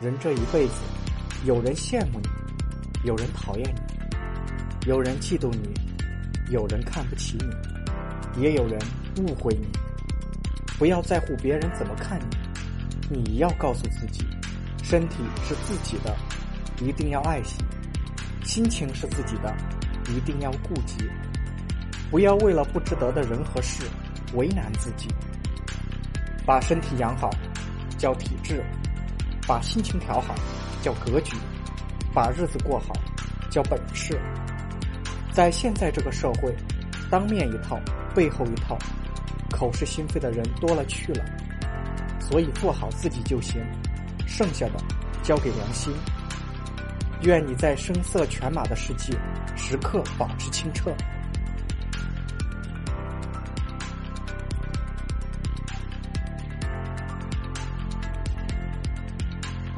人这一辈子，有人羡慕你，有人讨厌你，有人嫉妒你，有人看不起你，也有人误会你。不要在乎别人怎么看你，你要告诉自己，身体是自己的，一定要爱惜；心情是自己的，一定要顾及。不要为了不值得的人和事为难自己。把身体养好，叫体质。把心情调好，叫格局；把日子过好，叫本事。在现在这个社会，当面一套，背后一套，口是心非的人多了去了。所以做好自己就行，剩下的交给良心。愿你在声色犬马的世界，时刻保持清澈。